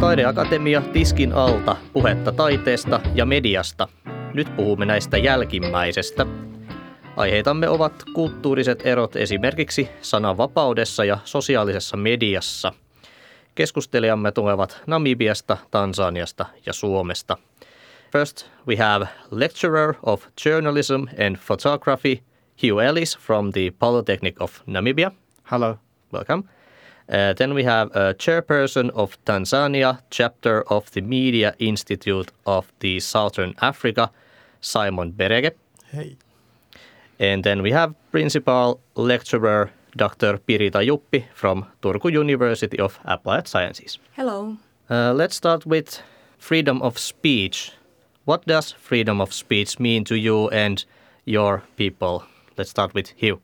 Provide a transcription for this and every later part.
Taideakatemia Tiskin alta, puhetta taiteesta ja mediasta. Nyt puhumme näistä jälkimmäisestä. Aiheitamme ovat kulttuuriset erot esimerkiksi sananvapaudessa ja sosiaalisessa mediassa. Keskustelijamme tulevat Namibiasta, Tansaniasta ja Suomesta. First, we have lecturer of journalism and photography, Hugh Ellis from the Polytechnic of Namibia. Hello. Welcome. Uh, then we have a chairperson of Tanzania, chapter of the Media Institute of the Southern Africa, Simon Berege. Hey. And then we have principal lecturer Dr. Pirita Juppi from Turku University of Applied Sciences. Hello. Uh, let's start with freedom of speech. What does freedom of speech mean to you and your people? Let's start with Hugh.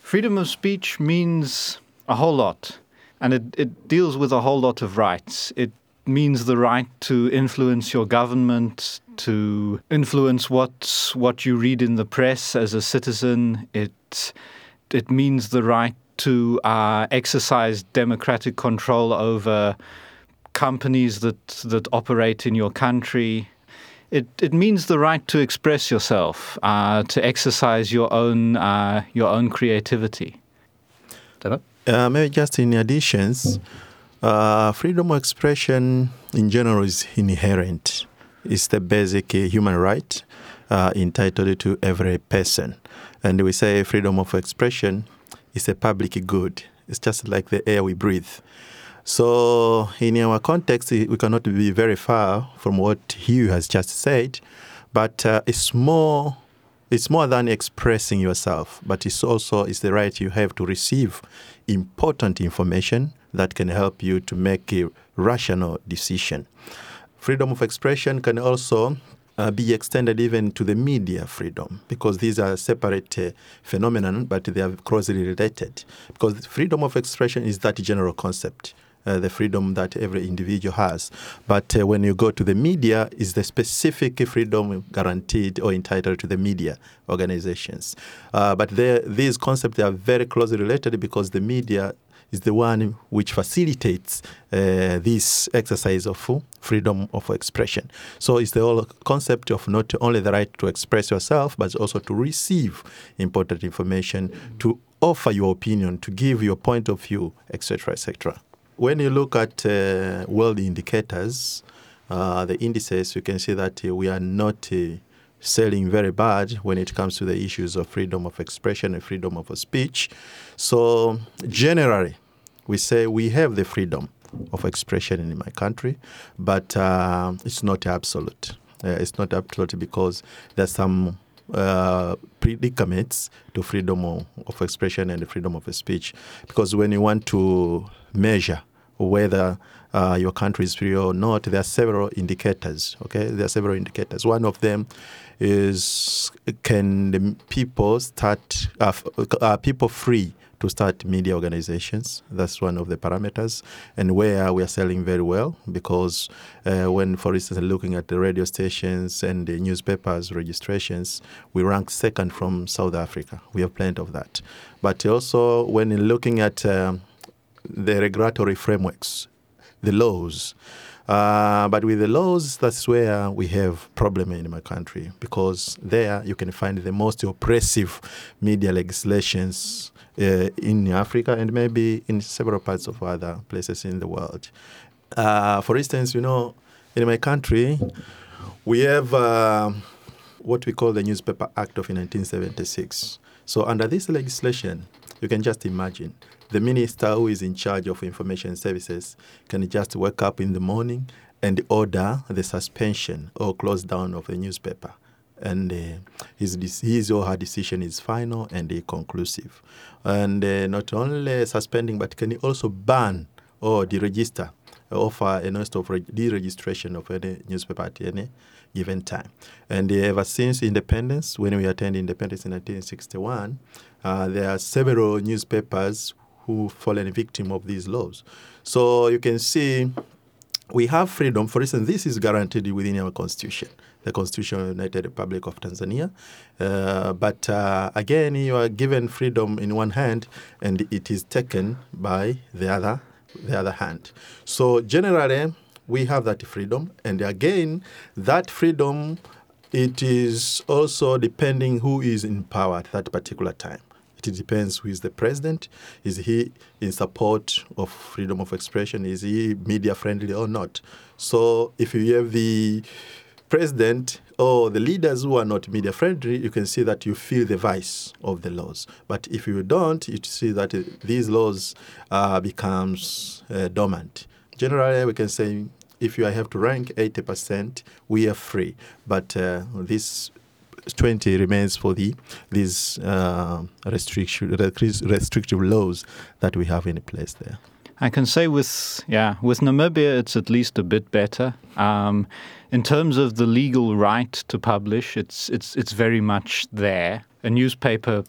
Freedom of speech means a whole lot, and it, it deals with a whole lot of rights. It means the right to influence your government, to influence what what you read in the press as a citizen. It it means the right to uh, exercise democratic control over companies that that operate in your country. It, it means the right to express yourself, uh, to exercise your own uh, your own creativity. Tämä. Uh, maybe just in additions, uh, freedom of expression in general is inherent. It's the basic uh, human right uh, entitled to every person. And we say freedom of expression is a public good. It's just like the air we breathe. So, in our context, we cannot be very far from what Hugh has just said, but uh, it's more. It's more than expressing yourself, but it's also it's the right you have to receive important information that can help you to make a rational decision. Freedom of expression can also uh, be extended even to the media freedom because these are separate uh, phenomenon, but they are closely related. Because freedom of expression is that general concept. Uh, the freedom that every individual has. But uh, when you go to the media, is the specific freedom guaranteed or entitled to the media organizations. Uh, but these concepts are very closely related because the media is the one which facilitates uh, this exercise of freedom of expression. So it's the whole concept of not only the right to express yourself, but also to receive important information, to offer your opinion, to give your point of view, etc., etc. When you look at uh, world indicators, uh, the indices, you can see that uh, we are not uh, selling very bad when it comes to the issues of freedom of expression and freedom of speech. So, generally, we say we have the freedom of expression in my country, but uh, it's not absolute. Uh, it's not absolute because there's some uh, predicaments to freedom of, of expression and freedom of speech. Because when you want to measure whether uh, your country is free or not, there are several indicators. Okay, there are several indicators. One of them is can the people start uh, are people free to start media organizations. That's one of the parameters, and where we are selling very well because uh, when, for instance, looking at the radio stations and the newspapers registrations, we rank second from South Africa. We have plenty of that. But also, when looking at um, the regulatory frameworks, the laws. Uh, but with the laws, that's where we have problem in my country because there you can find the most oppressive media legislations uh, in Africa and maybe in several parts of other places in the world. Uh, for instance, you know, in my country, we have uh, what we call the Newspaper Act of 1976. So under this legislation, you can just imagine the minister who is in charge of information services can just wake up in the morning and order the suspension or close down of the newspaper. And uh, his, his or her decision is final and uh, conclusive. And uh, not only suspending, but can also ban or deregister, offer a notice of re- deregistration of any newspaper at any given time. And uh, ever since independence, when we attained independence in 1961, uh, there are several newspapers who fallen victim of these laws. So you can see we have freedom. For instance, this is guaranteed within our constitution. the Constitution of the United Republic of Tanzania. Uh, but uh, again, you are given freedom in one hand, and it is taken by the other, the other hand. So generally, we have that freedom, and again, that freedom, it is also depending who is in power at that particular time. It depends who is the president. Is he in support of freedom of expression? Is he media friendly or not? So if you have the president or the leaders who are not media friendly, you can see that you feel the vice of the laws. But if you don't, you see that uh, these laws uh, becomes uh, dormant. Generally, we can say if you have to rank 80%, we are free. But uh, this 20 remains for the these uh, restrictive laws that we have in place there. I can say with yeah with Namibia it's at least a bit better. Um, in terms of the legal right to publish, it's it's it's very much there. A newspaper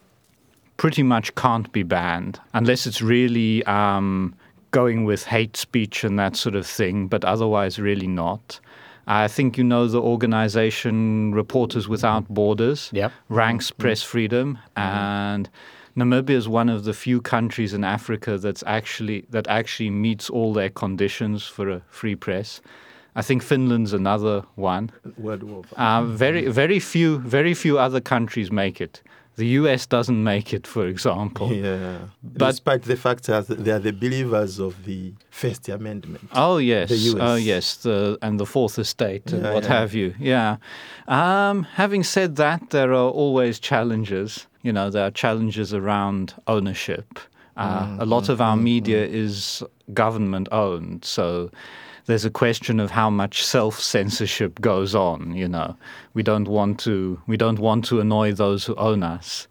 pretty much can't be banned unless it's really um, going with hate speech and that sort of thing, but otherwise really not. I think you know the organization Reporters Without Borders Yep. ranks press freedom, and Namibia is one of the few countries in Africa that's actually that actually meets all their conditions for a free press. I think Finland's another one. World War. Uh, very, very few, very few other countries make it. The U.S. doesn't make it, for example. Yeah. But- Despite the fact that they are the believers of the First Amendment. Oh yes, The US. oh yes, the, and the Fourth Estate and Yeah, what yeah. have you. Yeah. Um, having said that, there are always challenges. You know, there are challenges around ownership. Uh, a lot of our media is government owned, so there's a question of how much self censorship goes on. You know, we don't want to we don't want to annoy those who own us.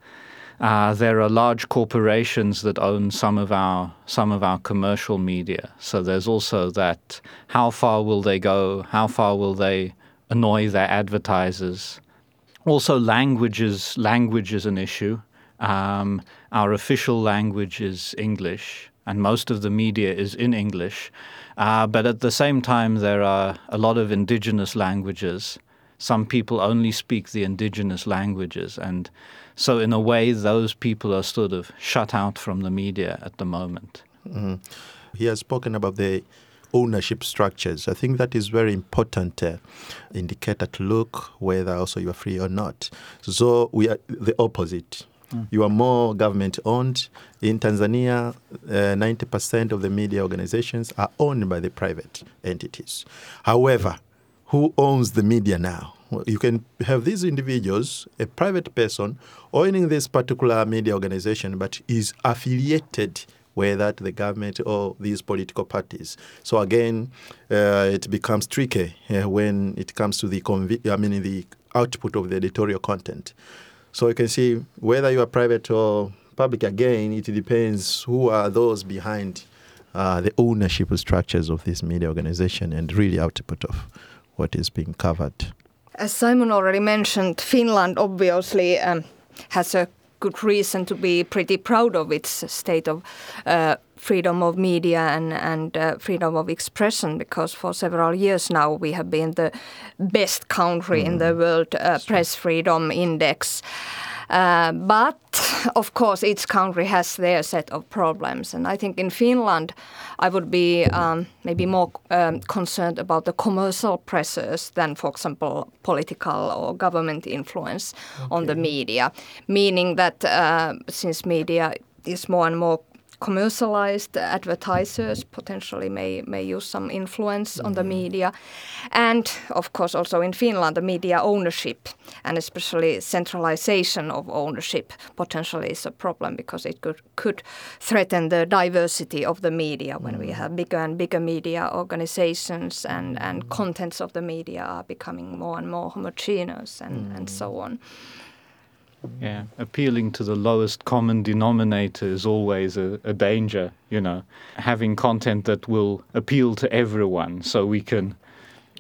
Uh, there are large corporations that own some of our some of our commercial media. So there's also that: how far will they go? How far will they annoy their advertisers? Also, languages language is an issue. Um, our official language is English, and most of the media is in English. Uh, but at the same time, there are a lot of indigenous languages. Some people only speak the indigenous languages, and so in a way, those people are sort of shut out from the media at the moment. He has spoken about the ownership structures. I think that is very important uh, indicator to look whether also you are free or not. So we are the opposite. You are more government owned. In Tanzania, uh, 90% of the media organizations are owned by the private entities. However, who owns the media now? You can have these individuals, a private person, owning this particular media organization, but is affiliated whether to the government or these political parties. So again, uh, it becomes tricky uh, when it comes to the I mean the output of the editorial content. So you can see whether you are private or public. Again, it depends who are those behind uh, the ownership structures of this media organization and really output of what is being covered. As Simon already mentioned, Finland obviously um, has a good reason to be pretty proud of its state of uh, freedom of media and, and uh, freedom of expression because for several years now we have been the best country in the world uh, press freedom index. Uh, but of course, each country has their set of problems, and I think in Finland, I would be um, maybe more um, concerned about the commercial pressures than, for example, political or government influence on the media. Meaning that uh, since media is more and more commercialized advertisers potentially may may use some influence on the mm-hmm. media. And of course also in Finland the media ownership and especially centralization of ownership potentially is a problem because it could could threaten the diversity of the media when we mm. have bigger and bigger media organizations and and contents of the media are becoming more and more homogeneous and, and mm. so on Yeah, appealing to the lowest common denominator is always a, a danger, you know. Having content that will appeal to everyone so we can,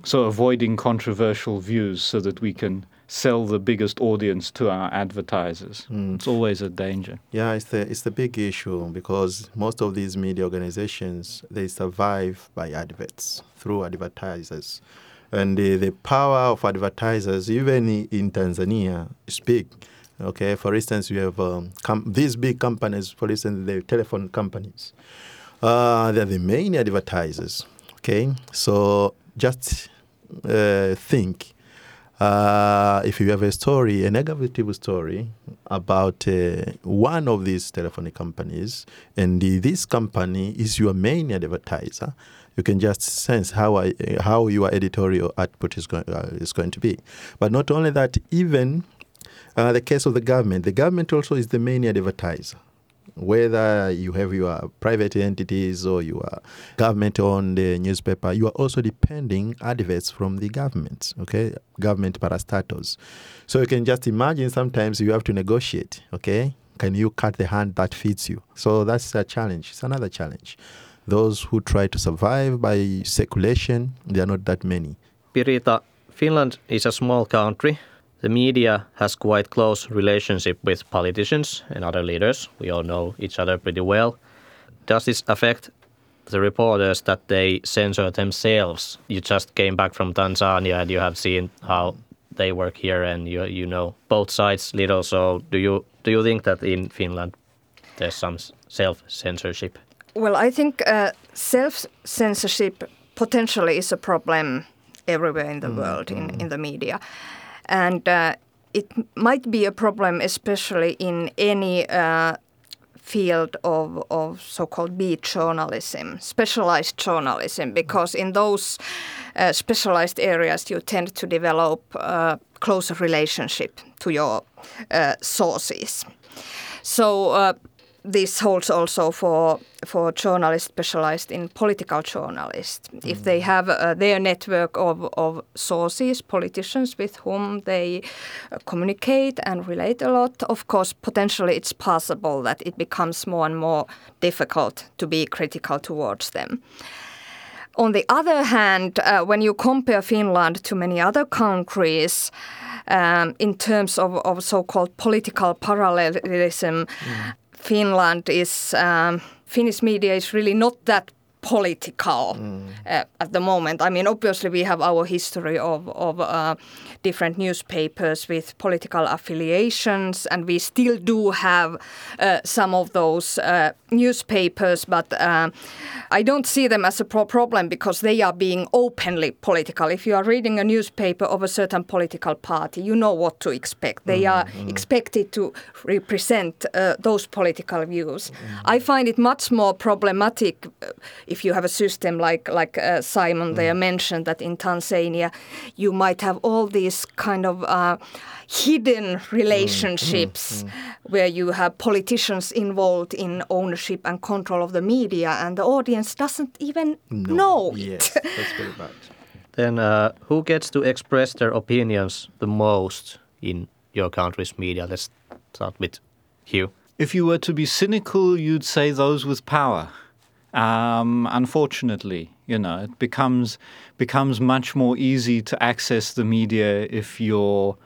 so avoiding controversial views so that we can sell the biggest audience to our advertisers. Mm. It's always a danger. Yeah, it's the it's the big issue because most of these media organizations they survive by adverts through advertisers, And the, the power of advertisers, even in Tanzania, is big. Okay, for instance, you have um, com- these big companies, for instance, the telephone companies. Uh, they're the main advertisers. Okay, so just uh, think uh, if you have a story, a negative story about uh, one of these telephone companies, and the, this company is your main advertiser, you can just sense how I, how your editorial output is going uh, is going to be. But not only that, even uh, the case of the government, the government also is the main advertiser whether you have your private entities or your government-owned uh, newspaper, you are also depending adverts from the government, okay, government parastatals. So you can just imagine sometimes you have to negotiate, okay. Can you cut the hand that feeds you? So that's a challenge. It's another challenge. Those who try to survive by speculation, they are not that many. Pirita, Finland is a small country. The media has quite close relationship with politicians and other leaders. We all know each other pretty well. Does this affect the reporters that they censor themselves? You just came back from Tanzania and you have seen how they work here and you you know both sides little. So do you do you think that in Finland there's some self censorship? Well, I think uh, self censorship potentially is a problem everywhere in the world in, in the media. And uh, it might be a problem, especially in any uh, field of, of so called beat journalism, specialized journalism, because in those uh, specialized areas you tend to develop a closer relationship to your uh, sources. So uh, this holds also for for journalists specialized in political journalists. If they have uh, their network of, of sources, politicians with whom they uh, communicate and relate a lot, of course, potentially it's possible that it becomes more and more difficult to be critical towards them. On the other hand, uh, when you compare Finland to many other countries, um, in terms of, of so-called political parallelism, Finland is um, Finnish media is really not that political uh, at the moment. I mean, obviously we have our history of of uh, different newspapers with political affiliations, and we still do have uh, some of those uh, newspapers, but uh, I don't see them as a pro- problem because they are being openly political. If you are reading a newspaper of a certain political party, you know what to expect. They are expected to represent uh, those political views. I find it much more problematic if you have a system like like uh, Simon there mentioned that in Tanzania you might have all these kind of uh, hidden relationships where you have politicians involved in ownership and control of the media and the audience doesn't even know it. Yes, that's very bad. Then uh, who gets to express their opinions the most in your country's media? Let's start with Hugh. If you were to be cynical, you'd say those with power. Um, unfortunately, you know, it becomes becomes much more easy to access the media if you're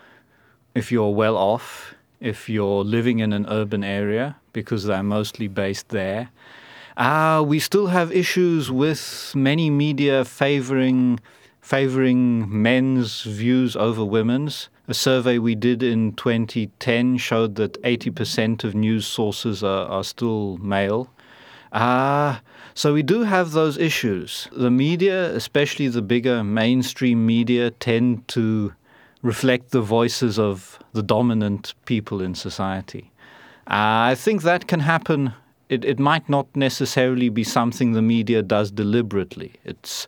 if you're well off, if you're living in an urban area, because they're mostly based there. Uh, we still have issues with many media favoring favoring men's views over women's. A survey we did in 2010 showed that 80% of news sources are, are still male. Ah, so we do have those issues. The media, especially the bigger mainstream media, tend to reflect the voices of the dominant people in society. Uh, I think that can happen. It, it might not necessarily be something the media does deliberately. It's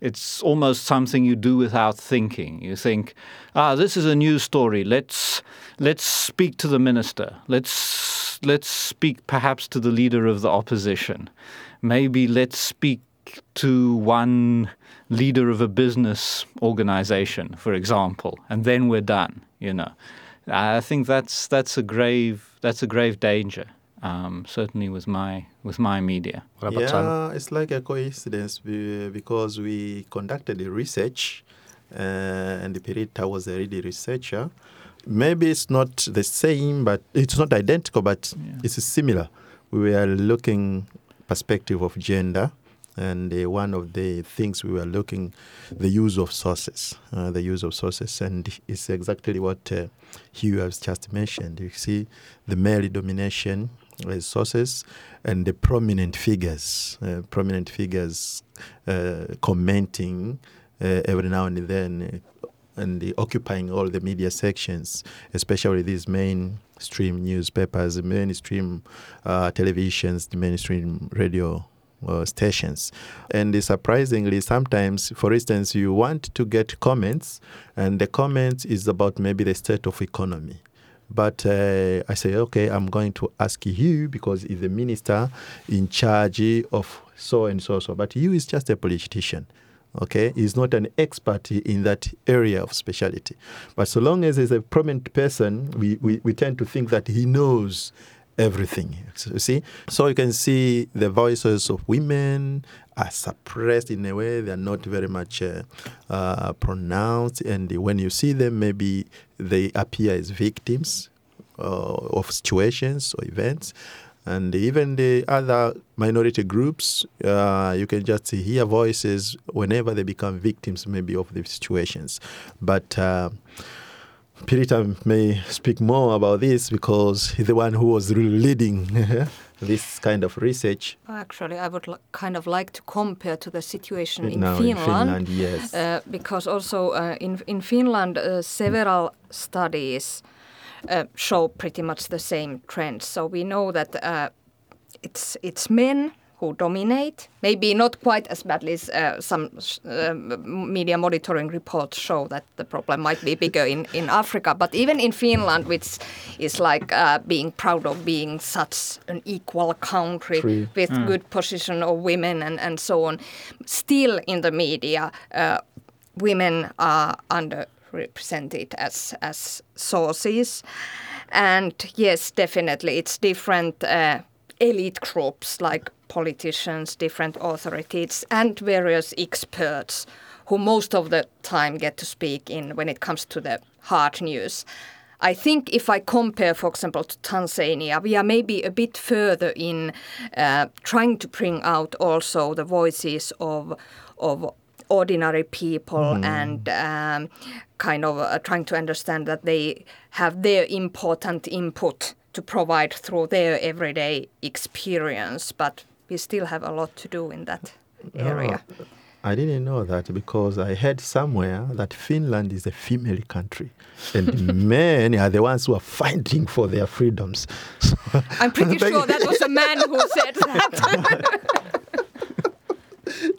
it's almost something you do without thinking. You think, ah, this is a news story. Let's let's speak to the minister. Let's let's speak perhaps to the leader of the opposition. Maybe let's speak to one leader of a business organization, for example, and then we're done. You know, I think that's that's a grave that's a grave danger. Um, certainly with my with my media. What about Yeah, it's like a coincidence because we conducted the research, uh, and Pirita was a really researcher. Maybe it's not the same, but it's not identical, but it's similar. We were looking perspective of gender And uh, one of the things we were looking, the use of sources, uh, the use of sources, and it's exactly what uh, Hugh has just mentioned. You see the male domination as sources and the prominent figures, uh, prominent figures uh, commenting uh, every now and then and occupying all the media sections, especially these mainstream newspapers, the mainstream uh, televisions, the mainstream radio uh, stations. And surprisingly, sometimes, for instance, you want to get comments, and the comment is about maybe the state of economy. But uh, I say, okay, I'm going to ask you because he's the minister in charge of so and so so. But you is just a politician okay he's not an expert in that area of speciality. but so long as he's a prominent person we, we, we tend to think that he knows everything. So, you see? So you can see the voices of women are suppressed in a way they're not very much uh, uh, pronounced. And when you see them maybe they appear as victims uh, of situations or events and even the other minority groups, uh, you can just hear voices whenever they become victims, maybe of the situations. But uh, Pirita may speak more about this because he's the one who was really leading this kind of research. Actually, I would l- kind of like to compare to the situation in Finland. in Finland, yes. Uh, because also uh, in in Finland, uh, several studies show pretty much the same trends. So we know that uh, it's it's men who dominate. Maybe not quite as badly as uh, some uh, media monitoring reports show that the problem might be bigger in, in Africa. But even in Finland, which is like uh, being proud of being such an equal country Free. with good position of women and, and so on, still in the media, uh, women are underrepresented as as sources. And yes, definitely, it's different uh, elite groups like politicians, different authorities, and various experts who most of the time get to speak in when it comes to the hard news. I think if I compare, for example, to Tanzania, we are maybe a bit further in uh, trying to bring out also the voices of of ordinary people and um, kind of uh, trying to understand that they have their important input to provide through their everyday experience. But we still have a lot to do in that area. I didn't know that because I heard somewhere that Finland is a female country and men are the ones who are fighting for their freedoms. So I'm pretty sure that was a man who said that.